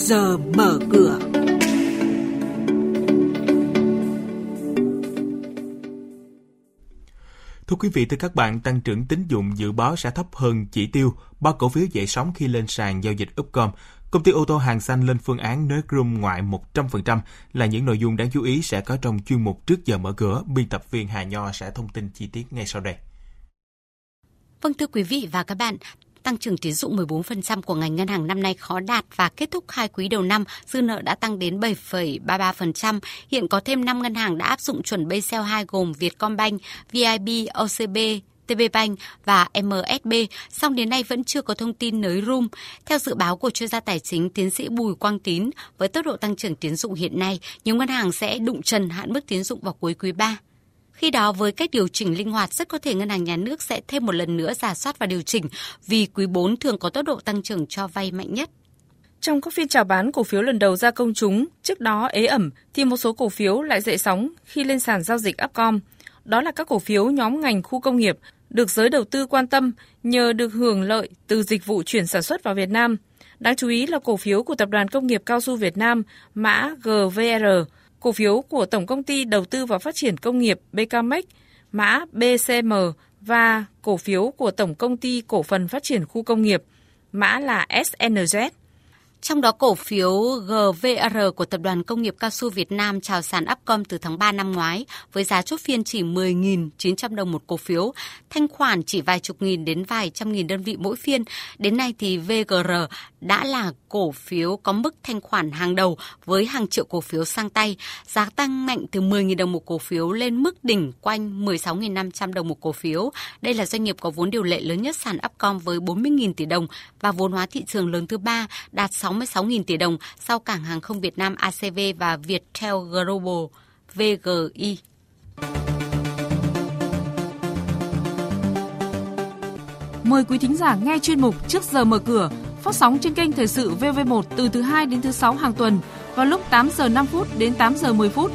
giờ mở cửa. Thưa quý vị, thưa các bạn, tăng trưởng tín dụng dự báo sẽ thấp hơn chỉ tiêu. Ba cổ phiếu dậy sóng khi lên sàn giao dịch Upcom. Công ty ô tô hàng xanh lên phương án nới room ngoại 100% là những nội dung đáng chú ý sẽ có trong chuyên mục trước giờ mở cửa. Biên tập viên Hà Nho sẽ thông tin chi tiết ngay sau đây. Vâng thưa quý vị và các bạn, tăng trưởng tín dụng 14% của ngành ngân hàng năm nay khó đạt và kết thúc hai quý đầu năm, dư nợ đã tăng đến 7,33%. Hiện có thêm 5 ngân hàng đã áp dụng chuẩn Basel 2 gồm Vietcombank, VIB, OCB, TPBank và MSB, song đến nay vẫn chưa có thông tin nới room. Theo dự báo của chuyên gia tài chính tiến sĩ Bùi Quang Tín, với tốc độ tăng trưởng tín dụng hiện nay, nhiều ngân hàng sẽ đụng trần hạn mức tín dụng vào cuối quý 3. Khi đó với cách điều chỉnh linh hoạt rất có thể ngân hàng nhà nước sẽ thêm một lần nữa giả soát và điều chỉnh vì quý 4 thường có tốc độ tăng trưởng cho vay mạnh nhất. Trong các phiên chào bán cổ phiếu lần đầu ra công chúng, trước đó ế ẩm thì một số cổ phiếu lại dậy sóng khi lên sàn giao dịch Upcom. Đó là các cổ phiếu nhóm ngành khu công nghiệp được giới đầu tư quan tâm nhờ được hưởng lợi từ dịch vụ chuyển sản xuất vào Việt Nam. Đáng chú ý là cổ phiếu của Tập đoàn Công nghiệp Cao su Việt Nam, mã GVR, cổ phiếu của Tổng Công ty Đầu tư và Phát triển Công nghiệp BKMX, mã BCM và cổ phiếu của Tổng Công ty Cổ phần Phát triển Khu công nghiệp, mã là SNZ. Trong đó cổ phiếu GVR của Tập đoàn Công nghiệp Cao su Việt Nam chào sàn Upcom từ tháng 3 năm ngoái với giá chốt phiên chỉ 10.900 đồng một cổ phiếu, thanh khoản chỉ vài chục nghìn đến vài trăm nghìn đơn vị mỗi phiên. Đến nay thì VGR đã là cổ phiếu có mức thanh khoản hàng đầu với hàng triệu cổ phiếu sang tay, giá tăng mạnh từ 10.000 đồng một cổ phiếu lên mức đỉnh quanh 16.500 đồng một cổ phiếu. Đây là doanh nghiệp có vốn điều lệ lớn nhất sàn Upcom với 40.000 tỷ đồng và vốn hóa thị trường lớn thứ ba đạt 6 66.000 tỷ đồng sau cảng hàng không Việt Nam ACV và Viettel Global VGI. Mời quý thính giả nghe chuyên mục Trước giờ mở cửa phát sóng trên kênh Thời sự VV1 từ thứ 2 đến thứ 6 hàng tuần vào lúc 8 giờ 5 phút đến 8 giờ 10 phút.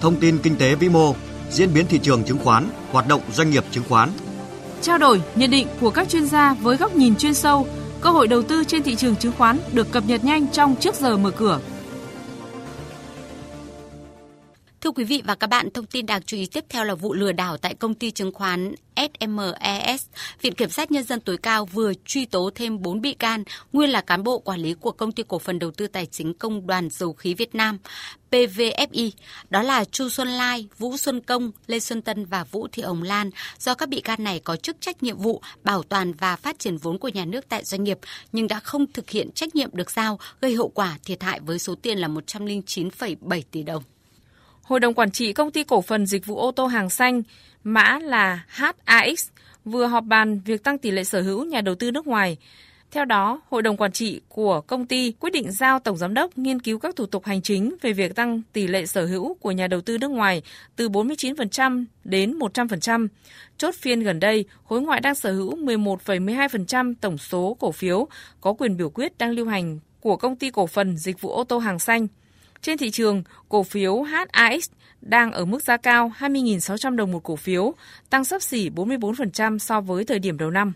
Thông tin kinh tế vĩ mô, diễn biến thị trường chứng khoán, hoạt động doanh nghiệp chứng khoán. Trao đổi, nhận định của các chuyên gia với góc nhìn chuyên sâu, cơ hội đầu tư trên thị trường chứng khoán được cập nhật nhanh trong Trước giờ mở cửa. Thưa quý vị và các bạn, thông tin đáng chú ý tiếp theo là vụ lừa đảo tại công ty chứng khoán SMES. Viện Kiểm sát Nhân dân tối cao vừa truy tố thêm 4 bị can, nguyên là cán bộ quản lý của Công ty Cổ phần Đầu tư Tài chính Công đoàn Dầu khí Việt Nam, PVFI. Đó là Chu Xuân Lai, Vũ Xuân Công, Lê Xuân Tân và Vũ Thị Hồng Lan. Do các bị can này có chức trách nhiệm vụ bảo toàn và phát triển vốn của nhà nước tại doanh nghiệp, nhưng đã không thực hiện trách nhiệm được giao, gây hậu quả thiệt hại với số tiền là 109,7 tỷ đồng. Hội đồng Quản trị Công ty Cổ phần Dịch vụ ô tô Hàng Xanh, mã là HAX, vừa họp bàn việc tăng tỷ lệ sở hữu nhà đầu tư nước ngoài. Theo đó, Hội đồng Quản trị của công ty quyết định giao Tổng Giám đốc nghiên cứu các thủ tục hành chính về việc tăng tỷ lệ sở hữu của nhà đầu tư nước ngoài từ 49% đến 100%. Chốt phiên gần đây, khối ngoại đang sở hữu 11,12% tổng số cổ phiếu có quyền biểu quyết đang lưu hành của công ty cổ phần dịch vụ ô tô hàng xanh. Trên thị trường, cổ phiếu HAX đang ở mức giá cao 20.600 đồng một cổ phiếu, tăng sấp xỉ 44% so với thời điểm đầu năm.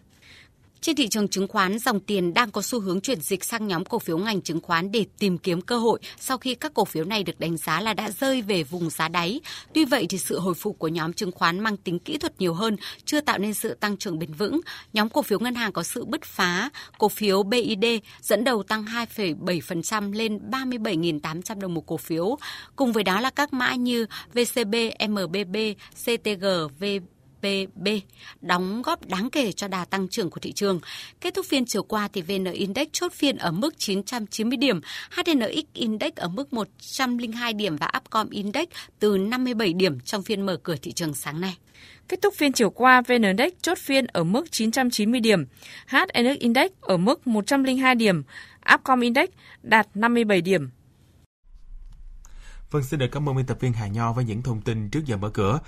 Trên thị trường chứng khoán, dòng tiền đang có xu hướng chuyển dịch sang nhóm cổ phiếu ngành chứng khoán để tìm kiếm cơ hội sau khi các cổ phiếu này được đánh giá là đã rơi về vùng giá đáy. Tuy vậy thì sự hồi phục của nhóm chứng khoán mang tính kỹ thuật nhiều hơn, chưa tạo nên sự tăng trưởng bền vững. Nhóm cổ phiếu ngân hàng có sự bứt phá, cổ phiếu BID dẫn đầu tăng 2,7% lên 37.800 đồng một cổ phiếu. Cùng với đó là các mã như VCB, MBB, CTG, VB VPB đóng góp đáng kể cho đà tăng trưởng của thị trường. Kết thúc phiên chiều qua thì VN Index chốt phiên ở mức 990 điểm, HNX Index ở mức 102 điểm và Upcom Index từ 57 điểm trong phiên mở cửa thị trường sáng nay. Kết thúc phiên chiều qua, VN Index chốt phiên ở mức 990 điểm, HNX Index ở mức 102 điểm, Upcom Index đạt 57 điểm. Vâng, xin được cảm ơn biên tập viên Hà Nho với những thông tin trước giờ mở cửa.